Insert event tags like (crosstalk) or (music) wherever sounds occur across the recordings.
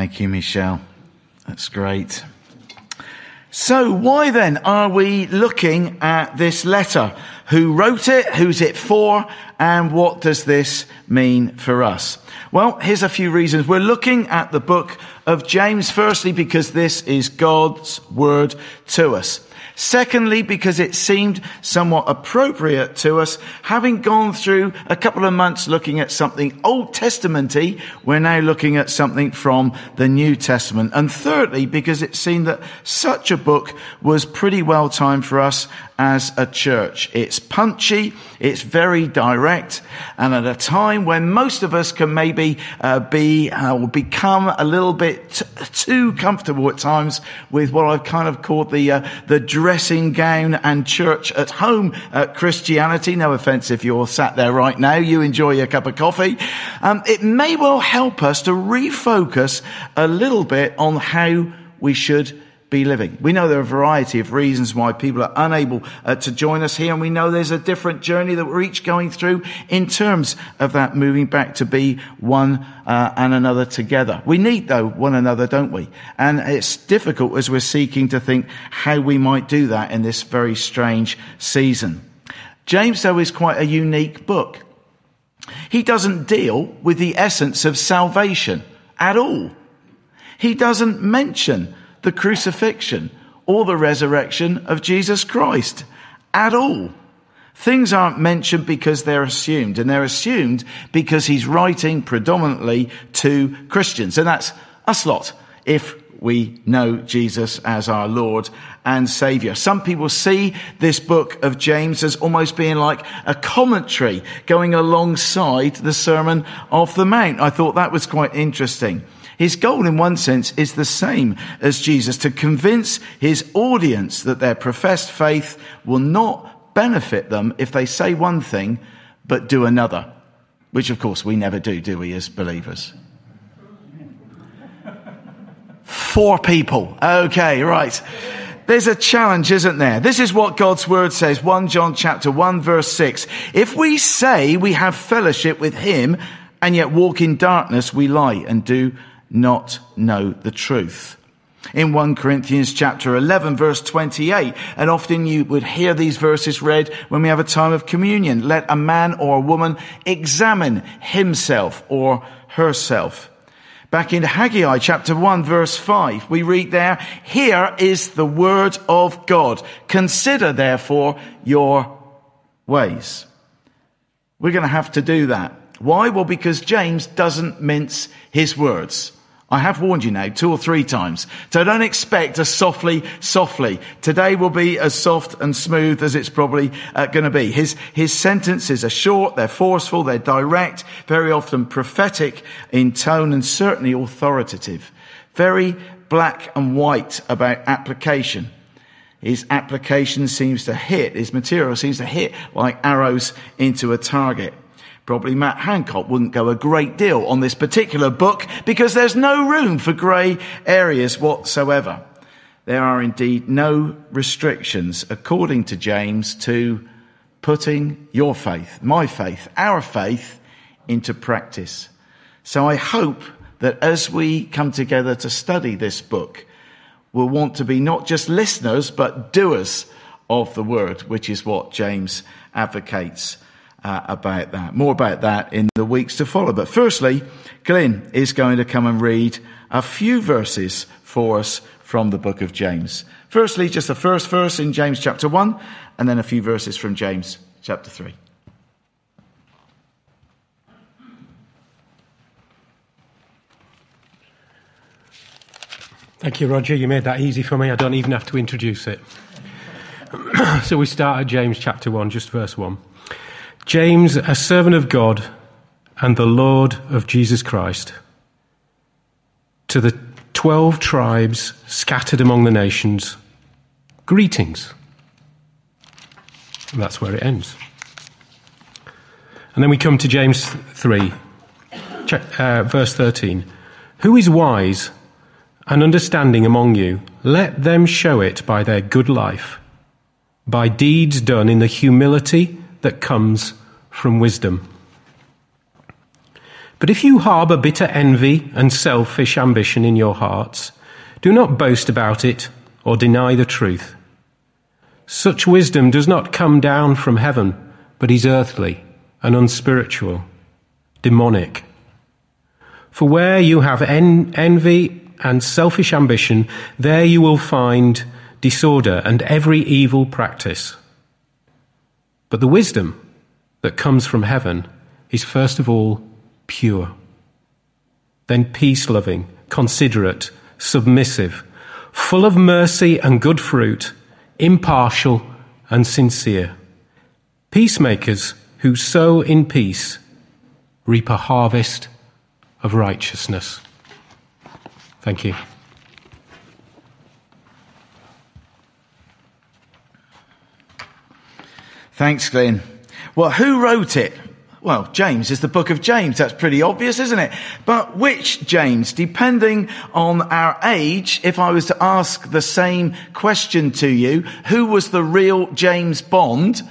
Thank you, Michelle. That's great. So why then are we looking at this letter? Who wrote it? Who's it for? And what does this mean for us? Well, here's a few reasons. We're looking at the book of James, firstly, because this is God's word to us. Secondly, because it seemed somewhat appropriate to us, having gone through a couple of months looking at something Old Testamenty, we're now looking at something from the New Testament. And thirdly, because it seemed that such a book was pretty well timed for us as a church. It's punchy, it's very direct, and at a time when most of us can maybe uh, be uh, or become a little bit too comfortable at times with what I've kind of called the uh, the dressing gown and church at home Christianity. No offence if you're sat there right now, you enjoy your cup of coffee. Um, it may well help us to refocus a little bit on how we should be living. We know there are a variety of reasons why people are unable uh, to join us here, and we know there's a different journey that we're each going through in terms of that moving back to be one uh, and another together. We need, though, one another, don't we? And it's difficult as we're seeking to think how we might do that in this very strange season. James, though, is quite a unique book. He doesn't deal with the essence of salvation at all. He doesn't mention the crucifixion or the resurrection of Jesus Christ at all. Things aren't mentioned because they're assumed, and they're assumed because he's writing predominantly to Christians. And that's us lot, if we know Jesus as our Lord and Savior. Some people see this book of James as almost being like a commentary going alongside the Sermon of the Mount. I thought that was quite interesting. His goal, in one sense, is the same as Jesus to convince his audience that their professed faith will not benefit them if they say one thing but do another, which of course we never do, do we, as believers? Four people. Okay, right. There's a challenge, isn't there? This is what God's word says, 1 John chapter 1 verse 6. If we say we have fellowship with him and yet walk in darkness, we lie and do not know the truth. In 1 Corinthians chapter 11 verse 28, and often you would hear these verses read when we have a time of communion. Let a man or a woman examine himself or herself. Back in Haggai chapter 1 verse 5, we read there, here is the word of God. Consider therefore your ways. We're going to have to do that. Why? Well, because James doesn't mince his words. I have warned you now two or three times. So don't expect a softly, softly. Today will be as soft and smooth as it's probably uh, going to be. His, his sentences are short, they're forceful, they're direct, very often prophetic in tone and certainly authoritative. Very black and white about application. His application seems to hit, his material seems to hit like arrows into a target. Probably Matt Hancock wouldn't go a great deal on this particular book because there's no room for grey areas whatsoever. There are indeed no restrictions, according to James, to putting your faith, my faith, our faith into practice. So I hope that as we come together to study this book, we'll want to be not just listeners, but doers of the word, which is what James advocates uh, about that. More about that in the weeks to follow. But firstly, Glenn is going to come and read a few verses for us from the book of James. Firstly, just the first verse in James chapter 1, and then a few verses from James chapter 3. Thank you, Roger. You made that easy for me. I don't even have to introduce it. (clears throat) so we start at James chapter 1, just verse 1. James, a servant of God and the Lord of Jesus Christ, to the 12 tribes scattered among the nations, greetings. And that's where it ends. And then we come to James 3, uh, verse 13. Who is wise and understanding among you? Let them show it by their good life, by deeds done in the humility that comes from wisdom. But if you harbour bitter envy and selfish ambition in your hearts, do not boast about it or deny the truth. Such wisdom does not come down from heaven, but is earthly and unspiritual, demonic. For where you have en- envy and selfish ambition, there you will find disorder and every evil practice. But the wisdom that comes from heaven is first of all pure, then peace loving, considerate, submissive, full of mercy and good fruit, impartial and sincere. Peacemakers who sow in peace reap a harvest of righteousness. Thank you. Thanks, Glenn. Well, who wrote it? Well, James is the book of James. That's pretty obvious, isn't it? But which James? Depending on our age, if I was to ask the same question to you, who was the real James Bond?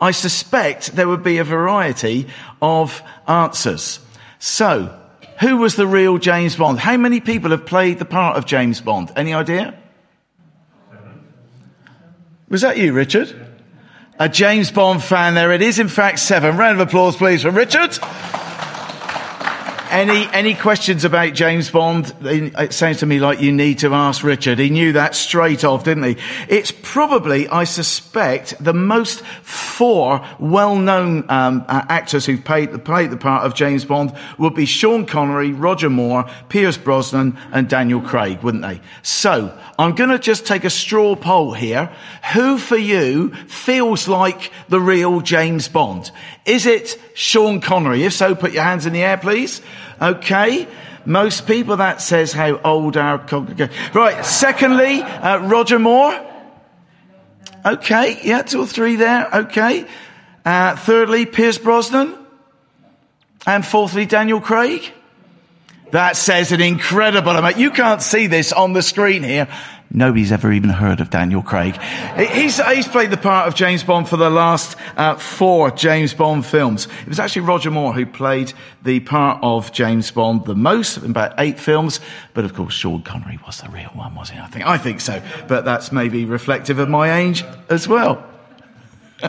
I suspect there would be a variety of answers. So, who was the real James Bond? How many people have played the part of James Bond? Any idea? Was that you, Richard? A James Bond fan there. It is in fact seven. Round of applause please for Richard. Any, any questions about James Bond? It sounds to me like you need to ask Richard. He knew that straight off, didn't he? It's probably, I suspect, the most four well-known um, actors who've played, played the part of James Bond would be Sean Connery, Roger Moore, Pierce Brosnan, and Daniel Craig, wouldn't they? So, I'm going to just take a straw poll here. Who for you feels like the real James Bond? Is it Sean Connery? If so, put your hands in the air, please. Okay. Most people, that says how old our congregation. Right. Secondly, uh, Roger Moore. Okay. Yeah, two or three there. Okay. Uh, thirdly, Pierce Brosnan. And fourthly, Daniel Craig. That says an incredible amount. You can't see this on the screen here. Nobody's ever even heard of Daniel Craig. He's, he's played the part of James Bond for the last uh, four James Bond films. It was actually Roger Moore who played the part of James Bond the most, in about eight films. But of course, Sean Connery was the real one, wasn't he? I think, I think so. But that's maybe reflective of my age as well. (laughs)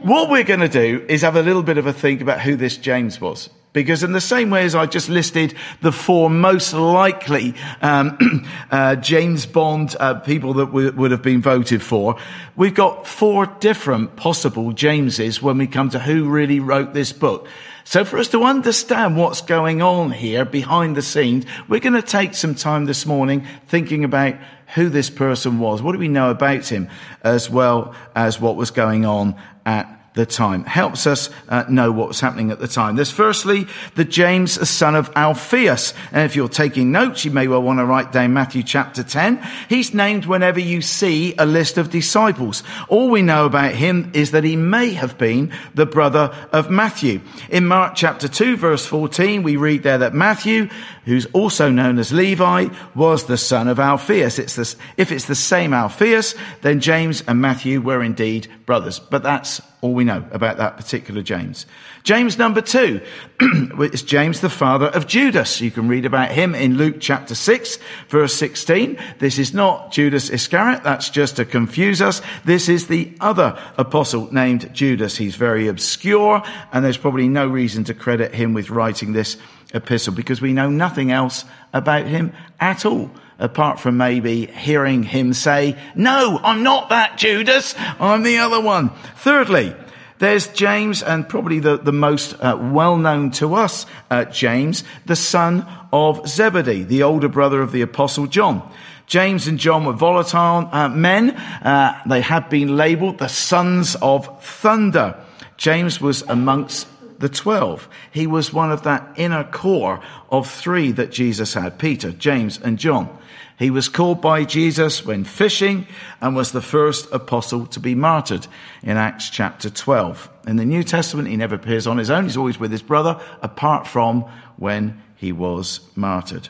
what we're going to do is have a little bit of a think about who this James was. Because in the same way as I just listed the four most likely um, (clears throat) uh, James Bond uh, people that w- would have been voted for, we've got four different possible Jameses when we come to who really wrote this book. So for us to understand what's going on here behind the scenes, we're going to take some time this morning thinking about who this person was. What do we know about him as well as what was going on at the time. Helps us uh, know what was happening at the time. There's firstly the James, the son of Alphaeus. And if you're taking notes, you may well want to write down Matthew chapter 10. He's named whenever you see a list of disciples. All we know about him is that he may have been the brother of Matthew. In Mark chapter 2 verse 14, we read there that Matthew, who's also known as Levi, was the son of Alphaeus. It's this, if it's the same Alphaeus, then James and Matthew were indeed brothers. But that's all we know about that particular James. James number two (clears throat) is James the father of Judas. You can read about him in Luke chapter 6 verse 16. This is not Judas Iscariot. That's just to confuse us. This is the other apostle named Judas. He's very obscure and there's probably no reason to credit him with writing this epistle because we know nothing else about him at all apart from maybe hearing him say, no, I'm not that Judas. I'm the other one. Thirdly, there's James and probably the, the most uh, well known to us, uh, James, the son of Zebedee, the older brother of the apostle John. James and John were volatile uh, men. Uh, they had been labeled the sons of thunder. James was amongst the 12. He was one of that inner core of three that Jesus had, Peter, James, and John. He was called by Jesus when fishing and was the first apostle to be martyred in Acts chapter 12. In the New Testament, he never appears on his own. He's always with his brother, apart from when he was martyred.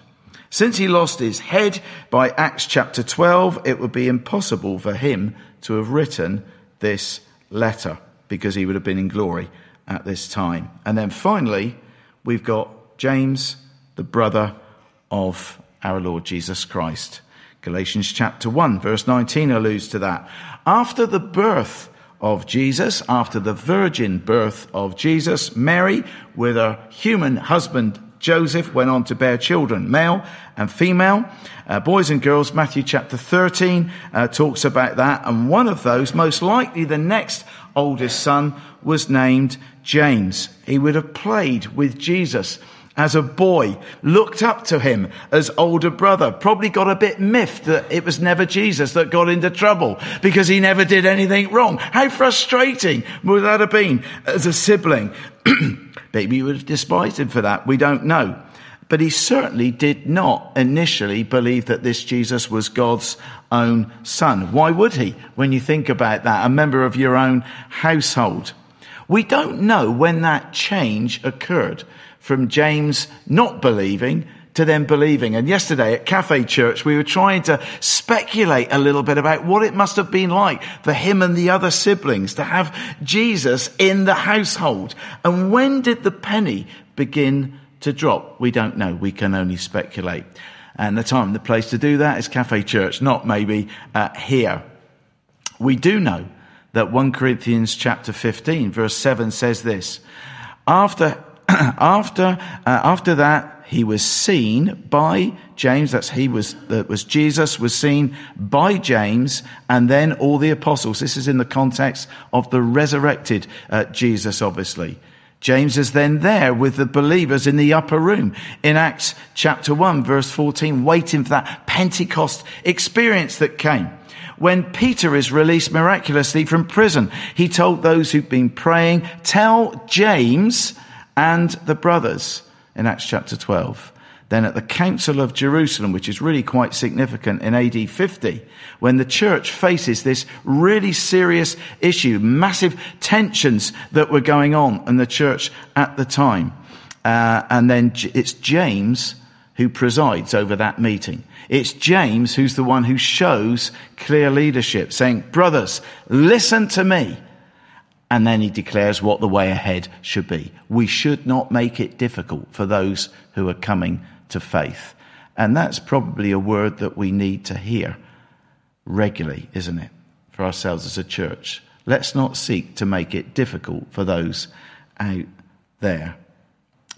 Since he lost his head by Acts chapter 12, it would be impossible for him to have written this letter because he would have been in glory at this time. And then finally, we've got James, the brother of our Lord Jesus Christ. Galatians chapter 1, verse 19 alludes to that. After the birth of Jesus, after the virgin birth of Jesus, Mary, with her human husband Joseph, went on to bear children, male and female, uh, boys and girls. Matthew chapter 13 uh, talks about that. And one of those, most likely the next oldest son, was named James. He would have played with Jesus as a boy, looked up to him as older brother, probably got a bit miffed that it was never Jesus that got into trouble because he never did anything wrong. How frustrating would that have been as a sibling? (clears throat) Maybe you would have despised him for that. We don't know. But he certainly did not initially believe that this Jesus was God's own son. Why would he? When you think about that, a member of your own household. We don't know when that change occurred from James not believing to them believing. And yesterday at Cafe Church, we were trying to speculate a little bit about what it must have been like for him and the other siblings to have Jesus in the household. And when did the penny begin to drop? We don't know. We can only speculate. And the time and the place to do that is Cafe Church, not maybe uh, here. We do know that 1 Corinthians chapter 15 verse 7 says this. After (clears throat) after, uh, after that, he was seen by James. That's he was, that was Jesus was seen by James and then all the apostles. This is in the context of the resurrected uh, Jesus, obviously. James is then there with the believers in the upper room in Acts chapter 1 verse 14, waiting for that Pentecost experience that came. When Peter is released miraculously from prison, he told those who've been praying, tell James and the brothers in Acts chapter 12. Then at the Council of Jerusalem, which is really quite significant in AD 50, when the church faces this really serious issue, massive tensions that were going on in the church at the time. Uh, and then it's James who presides over that meeting. It's James who's the one who shows clear leadership, saying, brothers, listen to me. And then he declares what the way ahead should be. We should not make it difficult for those who are coming to faith. And that's probably a word that we need to hear regularly, isn't it? For ourselves as a church. Let's not seek to make it difficult for those out there.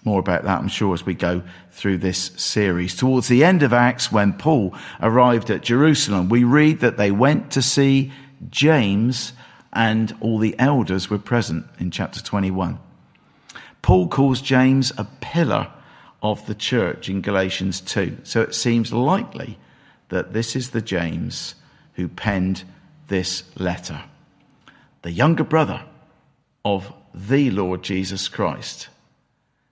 More about that, I'm sure, as we go through this series. Towards the end of Acts, when Paul arrived at Jerusalem, we read that they went to see James and all the elders were present in chapter 21. Paul calls James a pillar of the church in Galatians 2. So it seems likely that this is the James who penned this letter. The younger brother of the Lord Jesus Christ.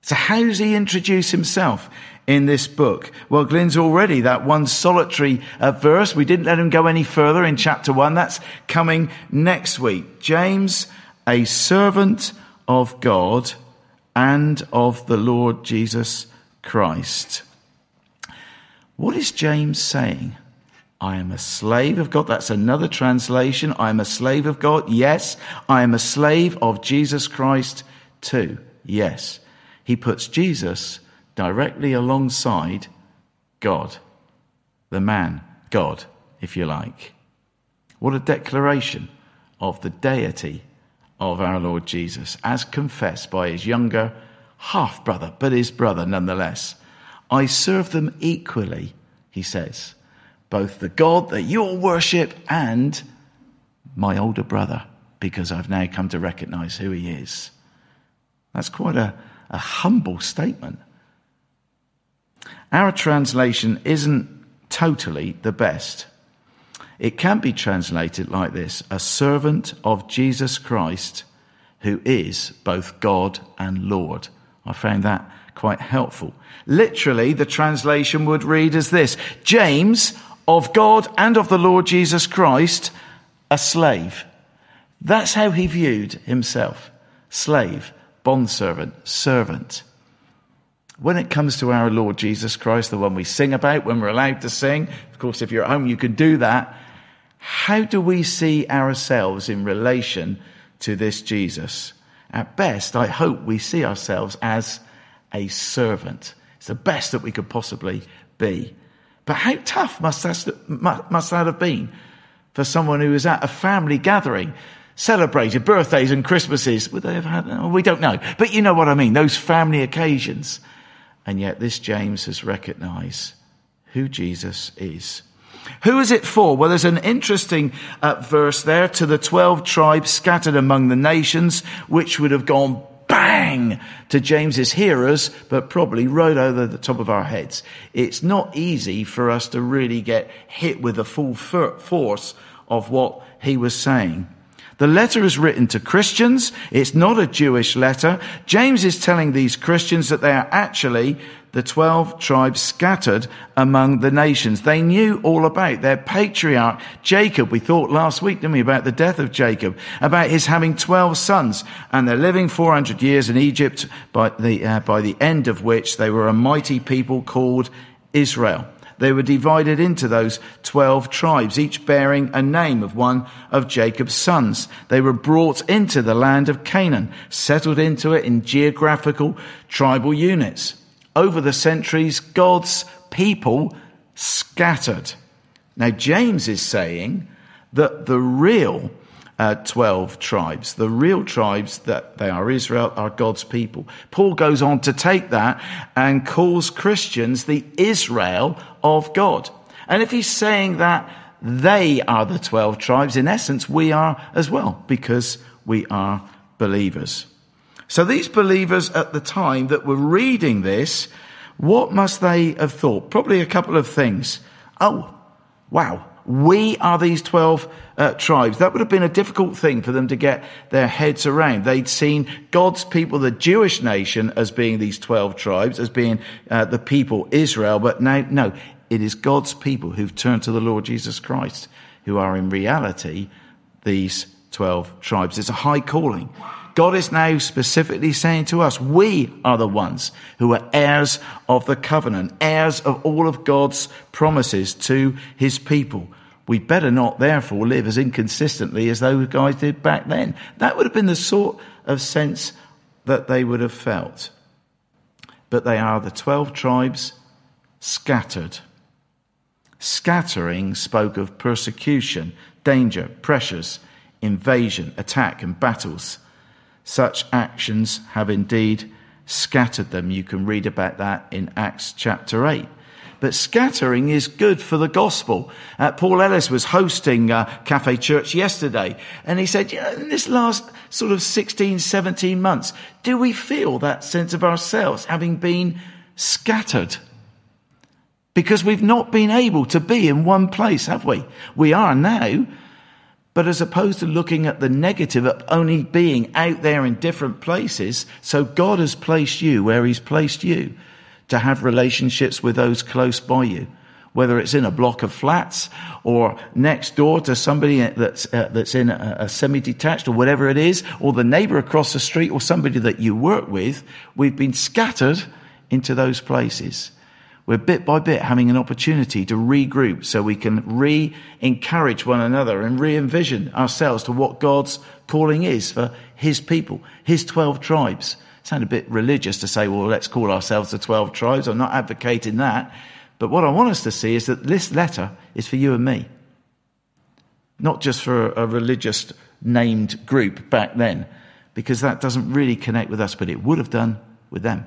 So how does he introduce himself in this book? Well, Glenn's already that one solitary uh, verse. We didn't let him go any further in chapter one. That's coming next week. James, a servant of God and of the Lord Jesus Christ. What is James saying? I am a slave of God. That's another translation. I am a slave of God. Yes. I am a slave of Jesus Christ too. Yes he puts Jesus directly alongside God, the man, God, if you like. What a declaration of the deity of our Lord Jesus, as confessed by his younger half brother, but his brother nonetheless. I serve them equally, he says, both the God that you all worship and my older brother, because I've now come to recognize who he is. That's quite a, a humble statement. Our translation isn't totally the best. It can be translated like this a servant of Jesus Christ who is both God and Lord. I found that quite helpful. Literally, the translation would read as this James, of God and of the Lord Jesus Christ, a slave. That's how he viewed himself. Slave bondservant, servant. When it comes to our Lord Jesus Christ, the one we sing about when we're allowed to sing, of course, if you're at home, you can do that. How do we see ourselves in relation to this Jesus? At best, I hope we see ourselves as a servant. It's the best that we could possibly be. But how tough must that, must that have been for someone who was at a family gathering, celebrated birthdays and Christmases? Would they have had, well, we don't know. But you know what I mean, those family occasions. And yet this James has recognized who Jesus is. Who is it for? Well, there's an interesting uh, verse there to the 12 tribes scattered among the nations, which would have gone bang to James's hearers, but probably right over the top of our heads. It's not easy for us to really get hit with the full force of what he was saying. The letter is written to Christians. It's not a Jewish letter. James is telling these Christians that they are actually the 12 tribes scattered among the nations. They knew all about their patriarch Jacob. We thought last week, didn't we, about the death of Jacob, about his having 12 sons and they're living 400 years in Egypt by the, uh, by the end of which they were a mighty people called Israel. They were divided into those 12 tribes, each bearing a name of one of Jacob's sons. They were brought into the land of Canaan, settled into it in geographical tribal units. Over the centuries, God's people scattered. Now, James is saying that the real uh, 12 tribes. The real tribes that they are Israel are God's people. Paul goes on to take that and calls Christians the Israel of God. And if he's saying that they are the 12 tribes, in essence, we are as well because we are believers. So these believers at the time that were reading this, what must they have thought? Probably a couple of things. Oh, wow we are these 12 uh, tribes. That would have been a difficult thing for them to get their heads around. They'd seen God's people, the Jewish nation, as being these 12 tribes, as being uh, the people Israel. But now, no, it is God's people who've turned to the Lord Jesus Christ, who are in reality these 12 tribes. It's a high calling. God is now specifically saying to us, we are the ones who are heirs of the covenant, heirs of all of God's promises to his people. We better not therefore live as inconsistently as those guys did back then. That would have been the sort of sense that they would have felt. But they are the 12 tribes scattered. Scattering spoke of persecution, danger, pressures, invasion, attack, and battles. Such actions have indeed scattered them. You can read about that in Acts chapter 8. But scattering is good for the gospel. Uh, Paul Ellis was hosting uh, Cafe Church yesterday, and he said, you know, in this last sort of 16, 17 months, do we feel that sense of ourselves having been scattered? Because we've not been able to be in one place, have we? We are now, but as opposed to looking at the negative of only being out there in different places, so God has placed you where He's placed you to have relationships with those close by you. Whether it's in a block of flats or next door to somebody that's, uh, that's in a, a semi-detached or whatever it is, or the neighbor across the street or somebody that you work with, we've been scattered into those places we're bit by bit having an opportunity to regroup so we can re encourage one another and re envision ourselves to what God's calling is for His people, His 12 tribes. Sound a bit religious to say, well, let's call ourselves the 12 tribes. I'm not advocating that. But what I want us to see is that this letter is for you and me. Not just for a religious named group back then, because that doesn't really connect with us, but it would have done with them.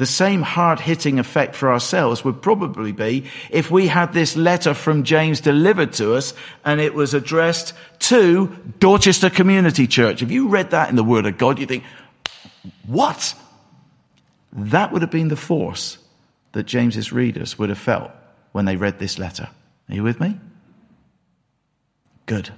The same hard hitting effect for ourselves would probably be if we had this letter from James delivered to us and it was addressed to Dorchester Community Church. If you read that in the Word of God, you think, what? That would have been the force that James's readers would have felt when they read this letter. Are you with me? Good.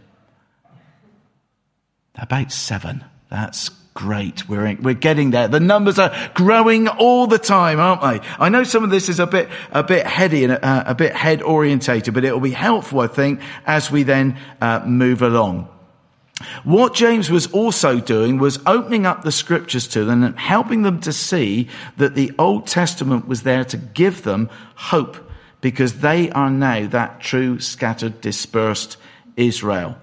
About seven. That's Great. We're, we're getting there. The numbers are growing all the time, aren't they? I know some of this is a bit, a bit heady and a, uh, a bit head orientated, but it will be helpful, I think, as we then uh, move along. What James was also doing was opening up the scriptures to them and helping them to see that the Old Testament was there to give them hope because they are now that true scattered, dispersed Israel.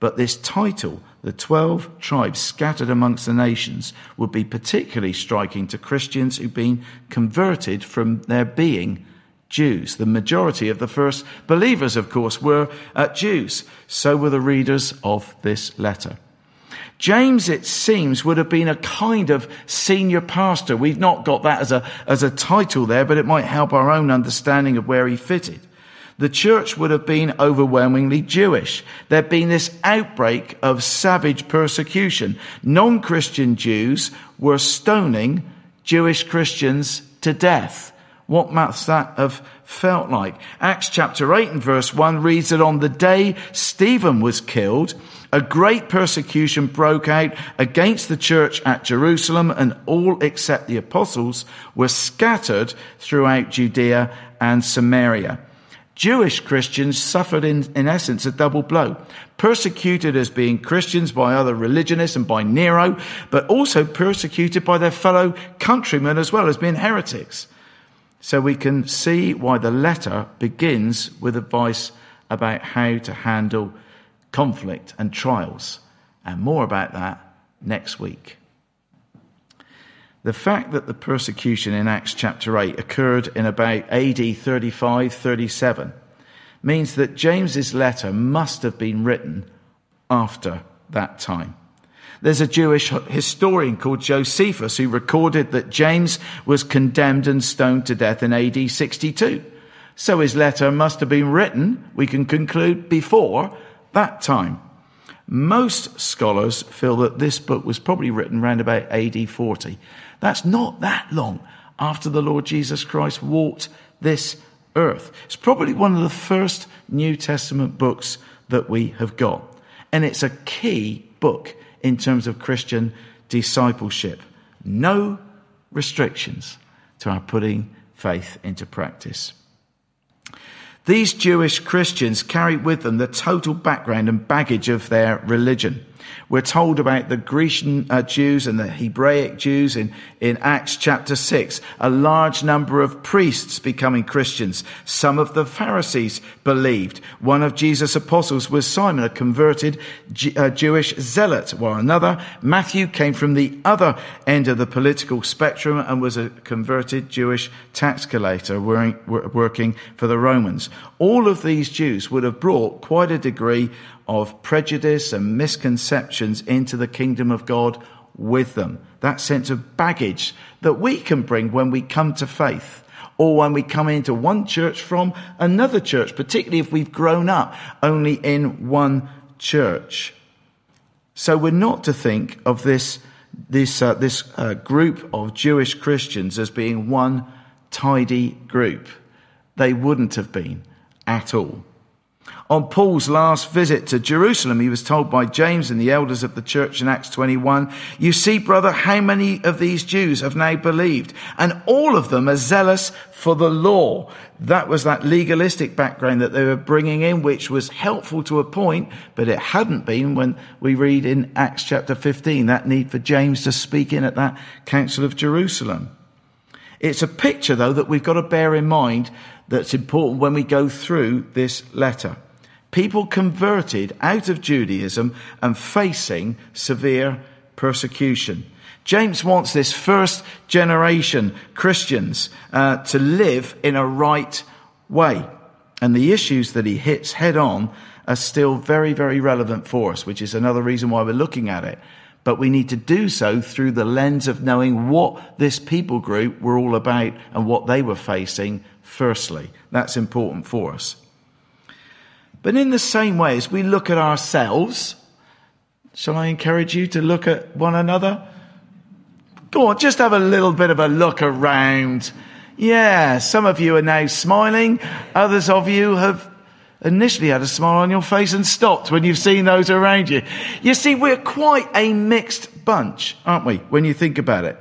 But this title the 12 tribes scattered amongst the nations would be particularly striking to Christians who've been converted from their being Jews. The majority of the first believers, of course, were uh, Jews. So were the readers of this letter. James, it seems, would have been a kind of senior pastor. We've not got that as a, as a title there, but it might help our own understanding of where he fitted the church would have been overwhelmingly Jewish. There'd been this outbreak of savage persecution. Non-Christian Jews were stoning Jewish Christians to death. What must that have felt like? Acts chapter 8 and verse 1 reads that on the day Stephen was killed, a great persecution broke out against the church at Jerusalem and all except the apostles were scattered throughout Judea and Samaria. Jewish Christians suffered in, in essence a double blow. Persecuted as being Christians by other religionists and by Nero, but also persecuted by their fellow countrymen as well as being heretics. So we can see why the letter begins with advice about how to handle conflict and trials. And more about that next week. The fact that the persecution in Acts chapter 8 occurred in about AD 35 37 means that James's letter must have been written after that time. There's a Jewish historian called Josephus who recorded that James was condemned and stoned to death in AD 62. So his letter must have been written, we can conclude, before that time. Most scholars feel that this book was probably written around about AD 40. That's not that long after the Lord Jesus Christ walked this earth. It's probably one of the first New Testament books that we have got. And it's a key book in terms of Christian discipleship. No restrictions to our putting faith into practice. These Jewish Christians carried with them the total background and baggage of their religion. We're told about the Grecian uh, Jews and the Hebraic Jews in, in Acts chapter 6. A large number of priests becoming Christians. Some of the Pharisees believed. One of Jesus' apostles was Simon, a converted G- uh, Jewish zealot, while another, Matthew, came from the other end of the political spectrum and was a converted Jewish tax collector working for the Romans. All of these Jews would have brought quite a degree of prejudice and misconceptions into the kingdom of God with them. That sense of baggage that we can bring when we come to faith or when we come into one church from another church, particularly if we've grown up only in one church. So we're not to think of this, this, uh, this uh, group of Jewish Christians as being one tidy group. They wouldn't have been at all. On Paul's last visit to Jerusalem, he was told by James and the elders of the church in Acts 21, you see, brother, how many of these Jews have now believed? And all of them are zealous for the law. That was that legalistic background that they were bringing in, which was helpful to a point, but it hadn't been when we read in Acts chapter 15, that need for James to speak in at that Council of Jerusalem. It's a picture, though, that we've got to bear in mind that's important when we go through this letter people converted out of Judaism and facing severe persecution. James wants this first generation Christians uh, to live in a right way. And the issues that he hits head on are still very, very relevant for us, which is another reason why we're looking at it. But we need to do so through the lens of knowing what this people group were all about and what they were facing firstly. That's important for us. But in the same way, as we look at ourselves, shall I encourage you to look at one another? Go on, just have a little bit of a look around. Yeah, some of you are now smiling. Others of you have initially had a smile on your face and stopped when you've seen those around you. You see, we're quite a mixed bunch, aren't we, when you think about it?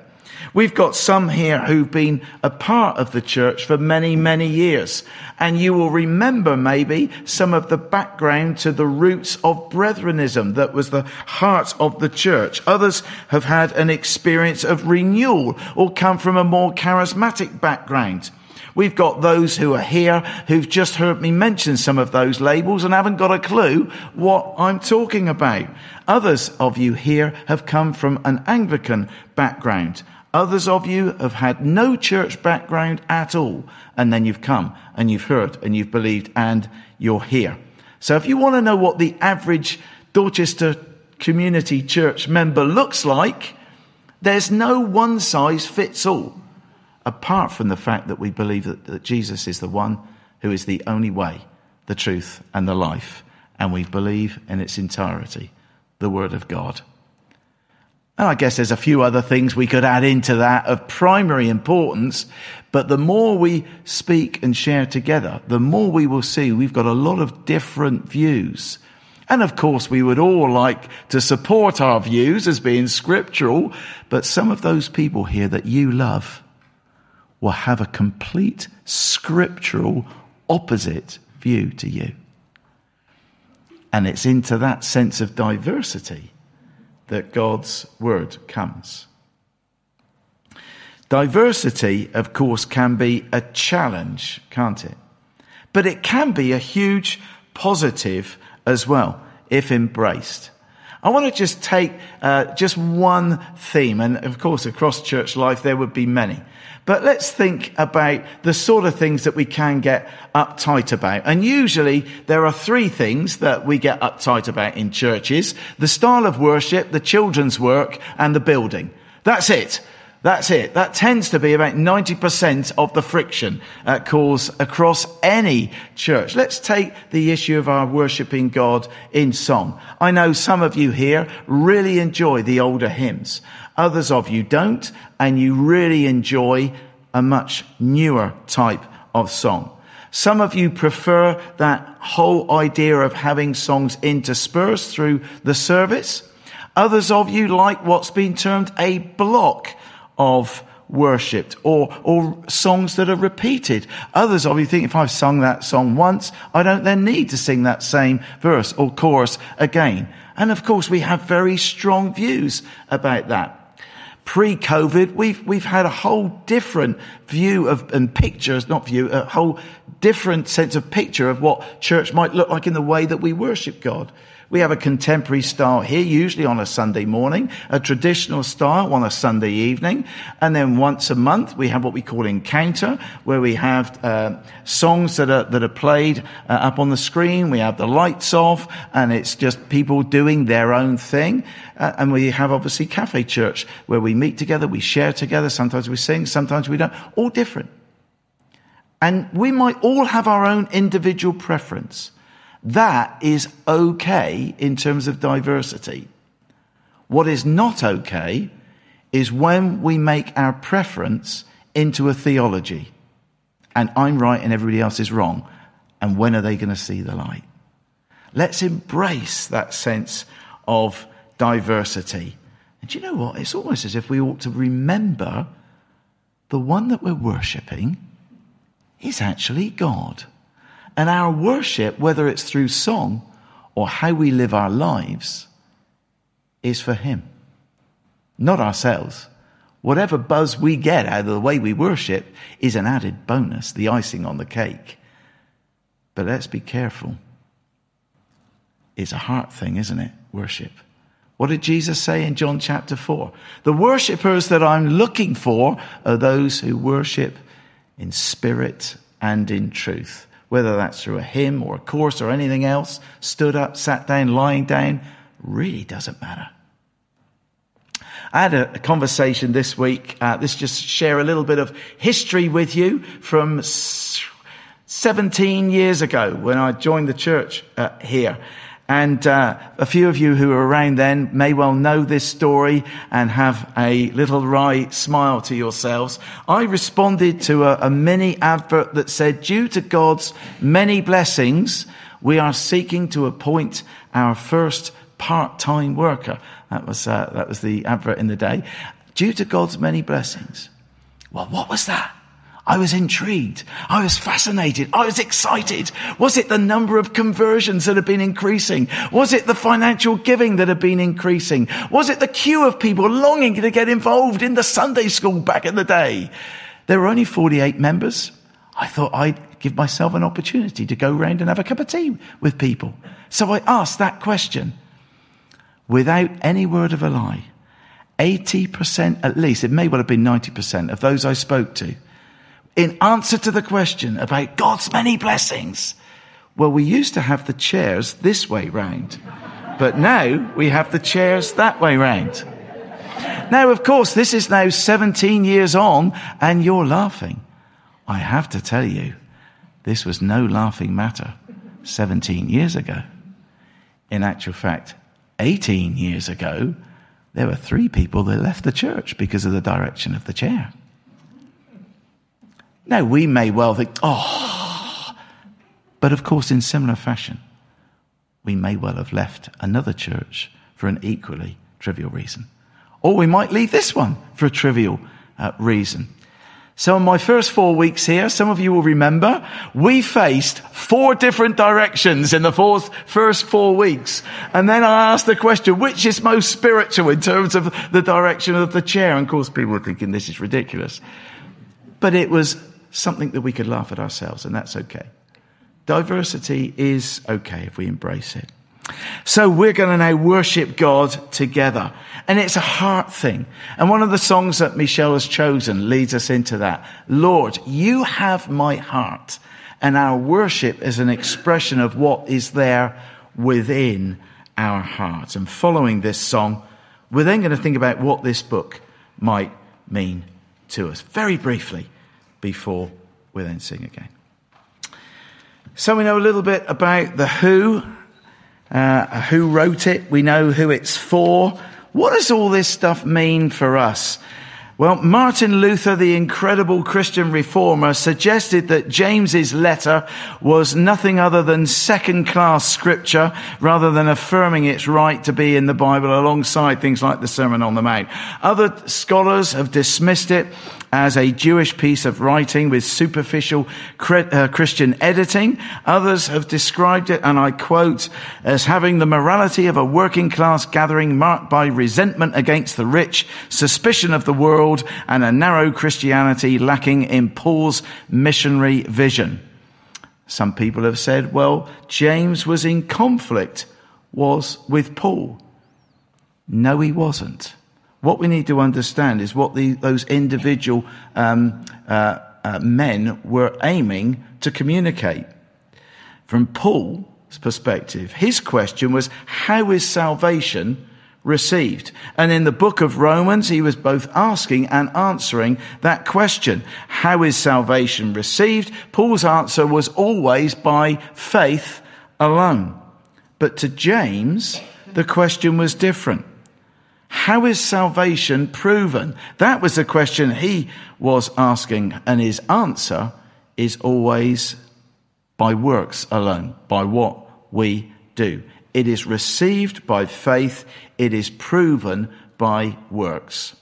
We've got some here who've been a part of the church for many, many years. And you will remember maybe some of the background to the roots of Brethrenism that was the heart of the church. Others have had an experience of renewal or come from a more charismatic background. We've got those who are here who've just heard me mention some of those labels and haven't got a clue what I'm talking about. Others of you here have come from an Anglican background. Others of you have had no church background at all. And then you've come and you've heard and you've believed and you're here. So if you want to know what the average Dorchester community church member looks like, there's no one size fits all apart from the fact that we believe that, that Jesus is the one who is the only way, the truth, and the life. And we believe in its entirety the Word of God. And I guess there's a few other things we could add into that of primary importance, but the more we speak and share together, the more we will see we've got a lot of different views. And of course, we would all like to support our views as being scriptural, but some of those people here that you love, will have a complete scriptural opposite view to you. And it's into that sense of diversity that God's word comes. Diversity, of course, can be a challenge, can't it? But it can be a huge positive as well, if embraced. I want to just take uh, just one theme, and of course, across church life, there would be many. But let's think about the sort of things that we can get uptight about. And usually there are three things that we get uptight about in churches. The style of worship, the children's work, and the building. That's it. That's it. That tends to be about 90% of the friction uh, caused across any church. Let's take the issue of our worshipping God in song. I know some of you here really enjoy the older hymns. Others of you don't, and you really enjoy a much newer type of song. Some of you prefer that whole idea of having songs interspersed through the service. Others of you like what's been termed a block of worshipped or, or songs that are repeated. Others of you think if I've sung that song once, I don't then need to sing that same verse or chorus again. And of course, we have very strong views about that. Pre-COVID, we've, we've had a whole different view of, and pictures, not view, a whole different sense of picture of what church might look like in the way that we worship God. We have a contemporary style here, usually on a Sunday morning, a traditional style on a Sunday evening, and then once a month we have what we call encounter, where we have uh, songs that are that are played uh, up on the screen. We have the lights off, and it's just people doing their own thing. Uh, and we have obviously cafe church, where we meet together, we share together. Sometimes we sing, sometimes we don't. All different. And we might all have our own individual preference. That is okay in terms of diversity. What is not okay is when we make our preference into a theology and I'm right and everybody else is wrong. And when are they going to see the light? Let's embrace that sense of diversity. And do you know what? It's almost as if we ought to remember the one that we're worshipping is actually God. And our worship, whether it's through song or how we live our lives, is for Him, not ourselves. Whatever buzz we get out of the way we worship is an added bonus, the icing on the cake. But let's be careful. It's a heart thing, isn't it? Worship. What did Jesus say in John chapter 4? The worshippers that I'm looking for are those who worship in spirit and in truth whether that's through a hymn or a course or anything else, stood up, sat down, lying down, really doesn't matter. I had a, conversation this week. Uh, let's just share a little bit of history with you from 17 years ago when I joined the church uh, here. And uh, a few of you who were around then may well know this story and have a little wry smile to yourselves. I responded to a, a mini advert that said, due to God's many blessings, we are seeking to appoint our first part-time worker. That was, uh, that was the advert in the day. Due to God's many blessings. Well, what was that? I was intrigued. I was fascinated. I was excited. Was it the number of conversions that had been increasing? Was it the financial giving that had been increasing? Was it the queue of people longing to get involved in the Sunday school back in the day? There were only 48 members I thought I'd give myself an opportunity to go round and have a cup of tea with people. So I asked that question without any word of a lie. 80% at least, it may well have been 90% of those I spoke to, in answer to the question about God's many blessings. Well, we used to have the chairs this way round, but now we have the chairs that way round. Now, of course, this is now 17 years on and you're laughing. I have to tell you, this was no laughing matter 17 years ago. In actual fact, 18 years ago, there were three people that left the church because of the direction of the chair. Now, we may well think, oh, but of course, in similar fashion, we may well have left another church for an equally trivial reason. Or we might leave this one for a trivial uh, reason. So in my first four weeks here, some of you will remember, we faced four different directions in the fourth, first four weeks. And then I asked the question, which is most spiritual in terms of the direction of the chair? And of course people were thinking this is ridiculous. But it was something that we could laugh at ourselves and that's okay. Diversity is okay if we embrace it. So we're going to now worship God together. And it's a heart thing. And one of the songs that Michelle has chosen leads us into that. Lord, you have my heart. And our worship is an expression of what is there within our hearts. And following this song, we're then going to think about what this book might mean to us very briefly before we then sing again. So we know a little bit about the who uh, who wrote it. We know who it's for. What does all this stuff mean for us? Well, Martin Luther, the incredible Christian reformer, suggested that James's letter was nothing other than second class scripture rather than affirming its right to be in the Bible alongside things like the Sermon on the Mount. Other scholars have dismissed it as a Jewish piece of writing with superficial uh, Christian editing. Others have described it, and I quote, as having the morality of a working class gathering marked by resentment against the rich, suspicion of the world, and a narrow Christianity lacking in Paul's missionary vision. Some people have said, well, James was in conflict was with Paul. No, he wasn't. What we need to understand is what the, those individual um, uh, uh, men were aiming to communicate. From Paul's perspective, his question was, how is salvation received? And in the book of Romans, he was both asking and answering that question. How is salvation received? Paul's answer was always by faith alone. But to James, the question was different. How is salvation proven? That was the question he was asking, and his answer is always by works alone, by what we do. It is received by faith, it is proven by works.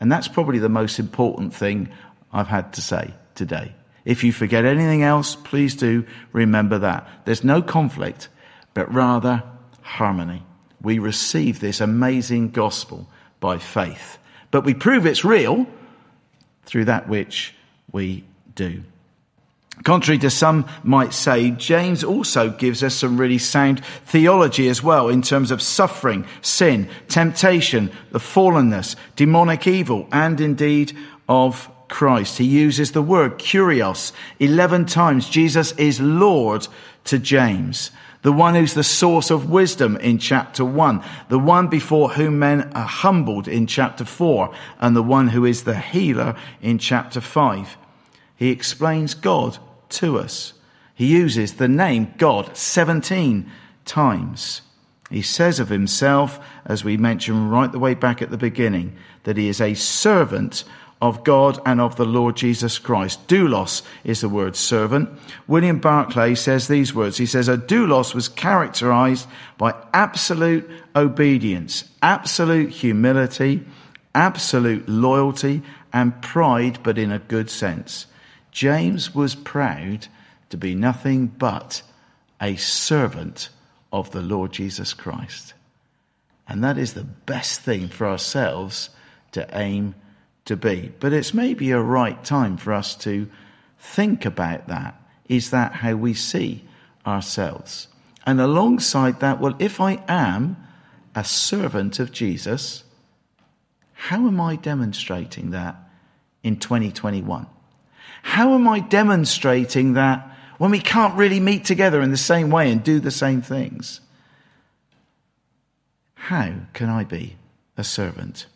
And that's probably the most important thing I've had to say today. If you forget anything else, please do remember that. There's no conflict, but rather harmony we receive this amazing gospel by faith. But we prove it's real through that which we do. Contrary to some might say, James also gives us some really sound theology as well in terms of suffering, sin, temptation, the fallenness, demonic evil, and indeed of Christ. He uses the word kurios 11 times. Jesus is Lord to James the one who's the source of wisdom in chapter 1, the one before whom men are humbled in chapter 4, and the one who is the healer in chapter 5. He explains God to us. He uses the name God 17 times. He says of himself, as we mentioned right the way back at the beginning, that he is a servant of God and of the Lord Jesus Christ. Doulos is the word servant. William Barclay says these words. He says, a doulos was characterized by absolute obedience, absolute humility, absolute loyalty, and pride, but in a good sense. James was proud to be nothing but a servant of the Lord Jesus Christ. And that is the best thing for ourselves to aim to be. But it's maybe a right time for us to think about that. Is that how we see ourselves? And alongside that, well, if I am a servant of Jesus, how am I demonstrating that in 2021? How am I demonstrating that when we can't really meet together in the same way and do the same things? How can I be a servant?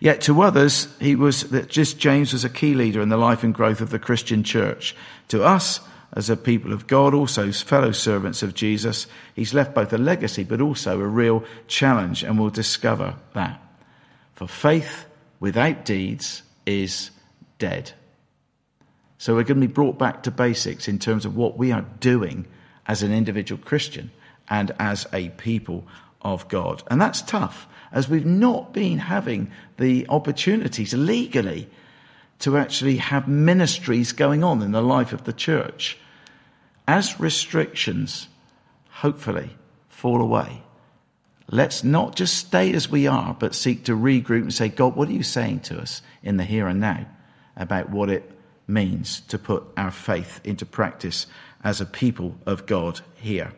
Yet to others, he was that just James was a key leader in the life and growth of the Christian church. To us, as a people of God, also fellow servants of Jesus, he's left both a legacy but also a real challenge, and we'll discover that. For faith without deeds is dead. So we're going to be brought back to basics in terms of what we are doing as an individual Christian and as a people of God. And that's tough as we've not been having the opportunities legally to actually have ministries going on in the life of the church. As restrictions hopefully fall away, let's not just stay as we are, but seek to regroup and say, God, what are you saying to us in the here and now about what it means to put our faith into practice as a people of God here?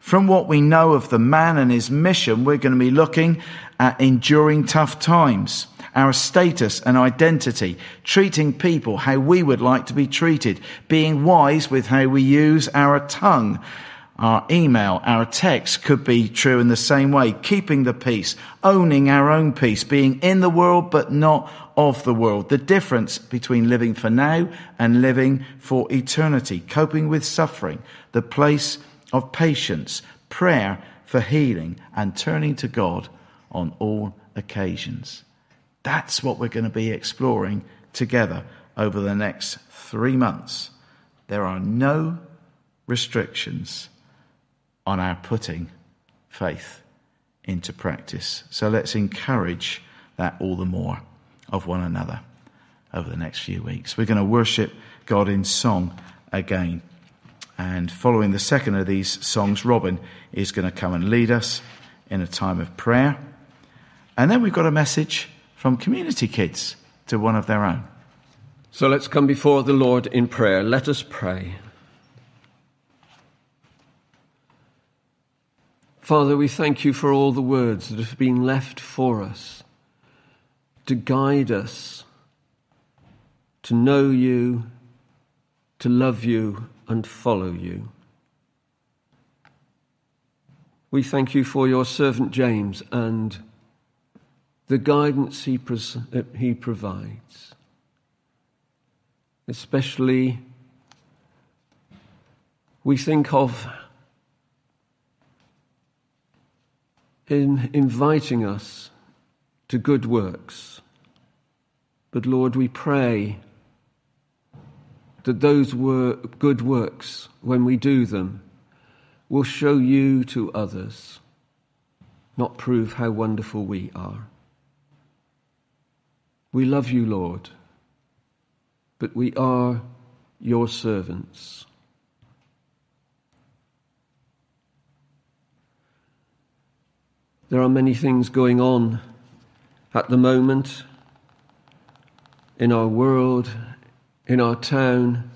From what we know of the man and his mission, we're going to be looking at enduring tough times, our status and identity, treating people how we would like to be treated, being wise with how we use our tongue. Our email, our text could be true in the same way, keeping the peace, owning our own peace, being in the world but not of the world. The difference between living for now and living for eternity, coping with suffering, the place of patience, prayer for healing, and turning to God on all occasions. That's what we're going to be exploring together over the next three months. There are no restrictions on our putting faith into practice. So let's encourage that all the more of one another over the next few weeks. We're going to worship God in song again. And following the second of these songs, Robin is going to come and lead us in a time of prayer. And then we've got a message from community kids to one of their own. So let's come before the Lord in prayer. Let us pray. Father, we thank you for all the words that have been left for us to guide us, to know you, to love you, and follow you. We thank you for your servant James and the guidance he, pres- he provides, especially we think of in inviting us to good works. But Lord, we pray that those good works, when we do them, will show you to others, not prove how wonderful we are. We love you, Lord, but we are your servants. There are many things going on at the moment in our world in our town,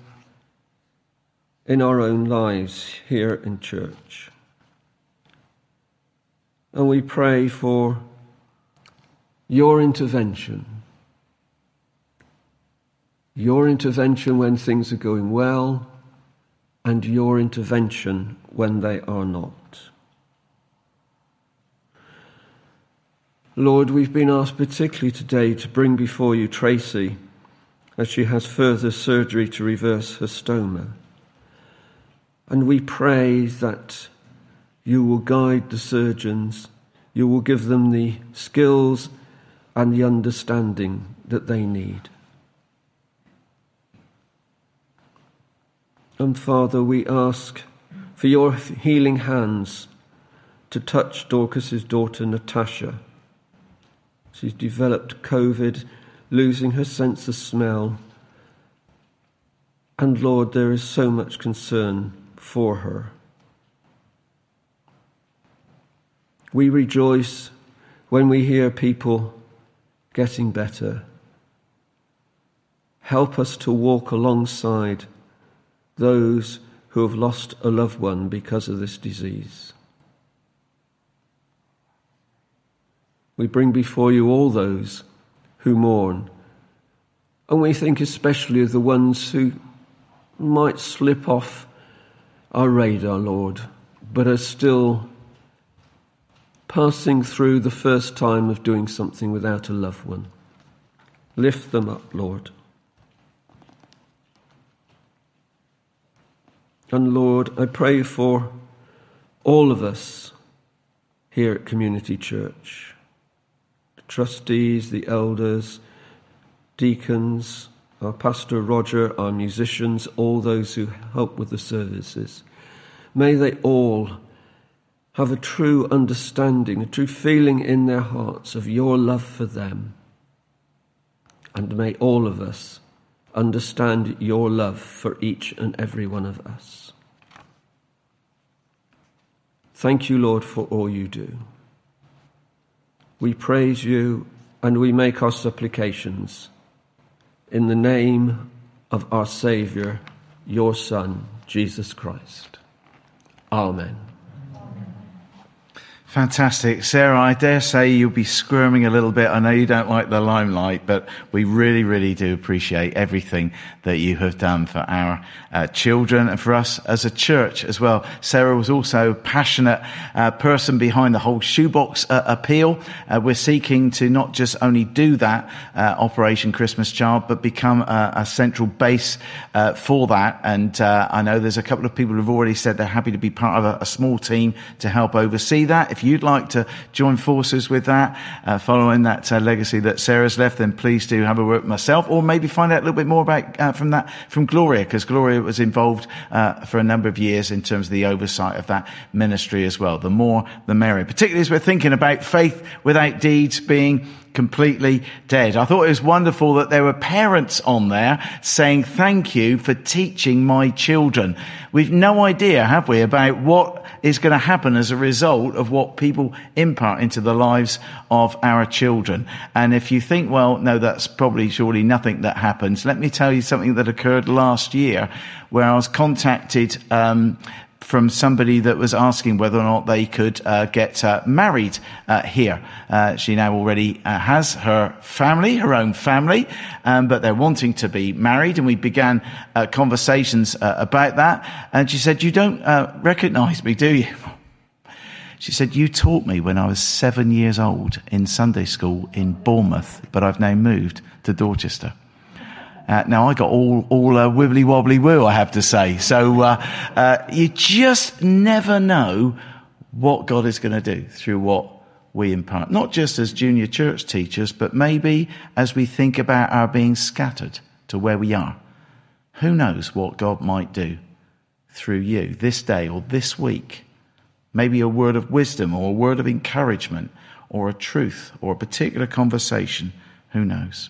in our own lives here in church. And we pray for your intervention. Your intervention when things are going well, and your intervention when they are not. Lord, we've been asked particularly today to bring before you Tracy as she has further surgery to reverse her stoma. And we pray that you will guide the surgeons, you will give them the skills and the understanding that they need. And Father, we ask for your healing hands to touch Dorcas's daughter Natasha. She's developed COVID losing her sense of smell. And Lord, there is so much concern for her. We rejoice when we hear people getting better. help us to walk alongside those who have lost a loved one because of this disease. We bring before you all those who mourn, and we think especially of the ones who might slip off our radar, Lord, but are still passing through the first time of doing something without a loved one. Lift them up, Lord. And Lord, I pray for all of us here at Community Church trustees, the elders, deacons, our Pastor Roger, our musicians, all those who help with the services. May they all have a true understanding, a true feeling in their hearts of your love for them. And may all of us understand your love for each and every one of us. Thank you, Lord, for all you do. We praise you and we make our supplications in the name of our Saviour, your Son, Jesus Christ. Amen. Fantastic. Sarah, I dare say you'll be squirming a little bit. I know you don't like the limelight, but we really, really do appreciate everything that you have done for our uh, children and for us as a church as well. Sarah was also a passionate uh, person behind the whole shoebox uh, appeal. Uh, we're seeking to not just only do that uh, Operation Christmas Child, but become a, a central base uh, for that. And I know there's a couple of people who've already said they're happy to be part of a, a small team to help oversee that. If you'd like to join forces with that, uh, following that uh, legacy that Sarah's left, then please do have a word myself, or maybe find out a little bit more about uh, from that from Gloria, because Gloria was involved uh, for a number of years in terms of the oversight of that ministry as well. The more, the merrier. Particularly as we're thinking about faith without deeds being completely dead. I thought it was wonderful that there were parents on there saying, thank you for teaching my children. We've no idea, have we, about what is going to happen as a result of what people impart into the lives of our children. And if you think, well, no, that's probably surely nothing that happens, let me tell you something that occurred last year where I was contacted um, from somebody that was asking whether or not they could uh, get uh, married uh, here. Uh, she now already uh, has her family, her own family, um, but they're wanting to be married, and we began uh, conversations about that. And she said, "You don't recognise me, do you?" (laughs) She said, You taught me when I was seven years old in Sunday school in Bournemouth, but I've now moved to Dorchester. Uh, now I got all all uh, wibbly wobbly woo, I have to say. So uh, uh you just never know what God is going to do through what we impart, not just as junior church teachers, but maybe as we think about our being scattered to where we are. Who knows what God might do through you this day or this week? Maybe a word of wisdom or a word of encouragement or a truth or a particular conversation. Who knows?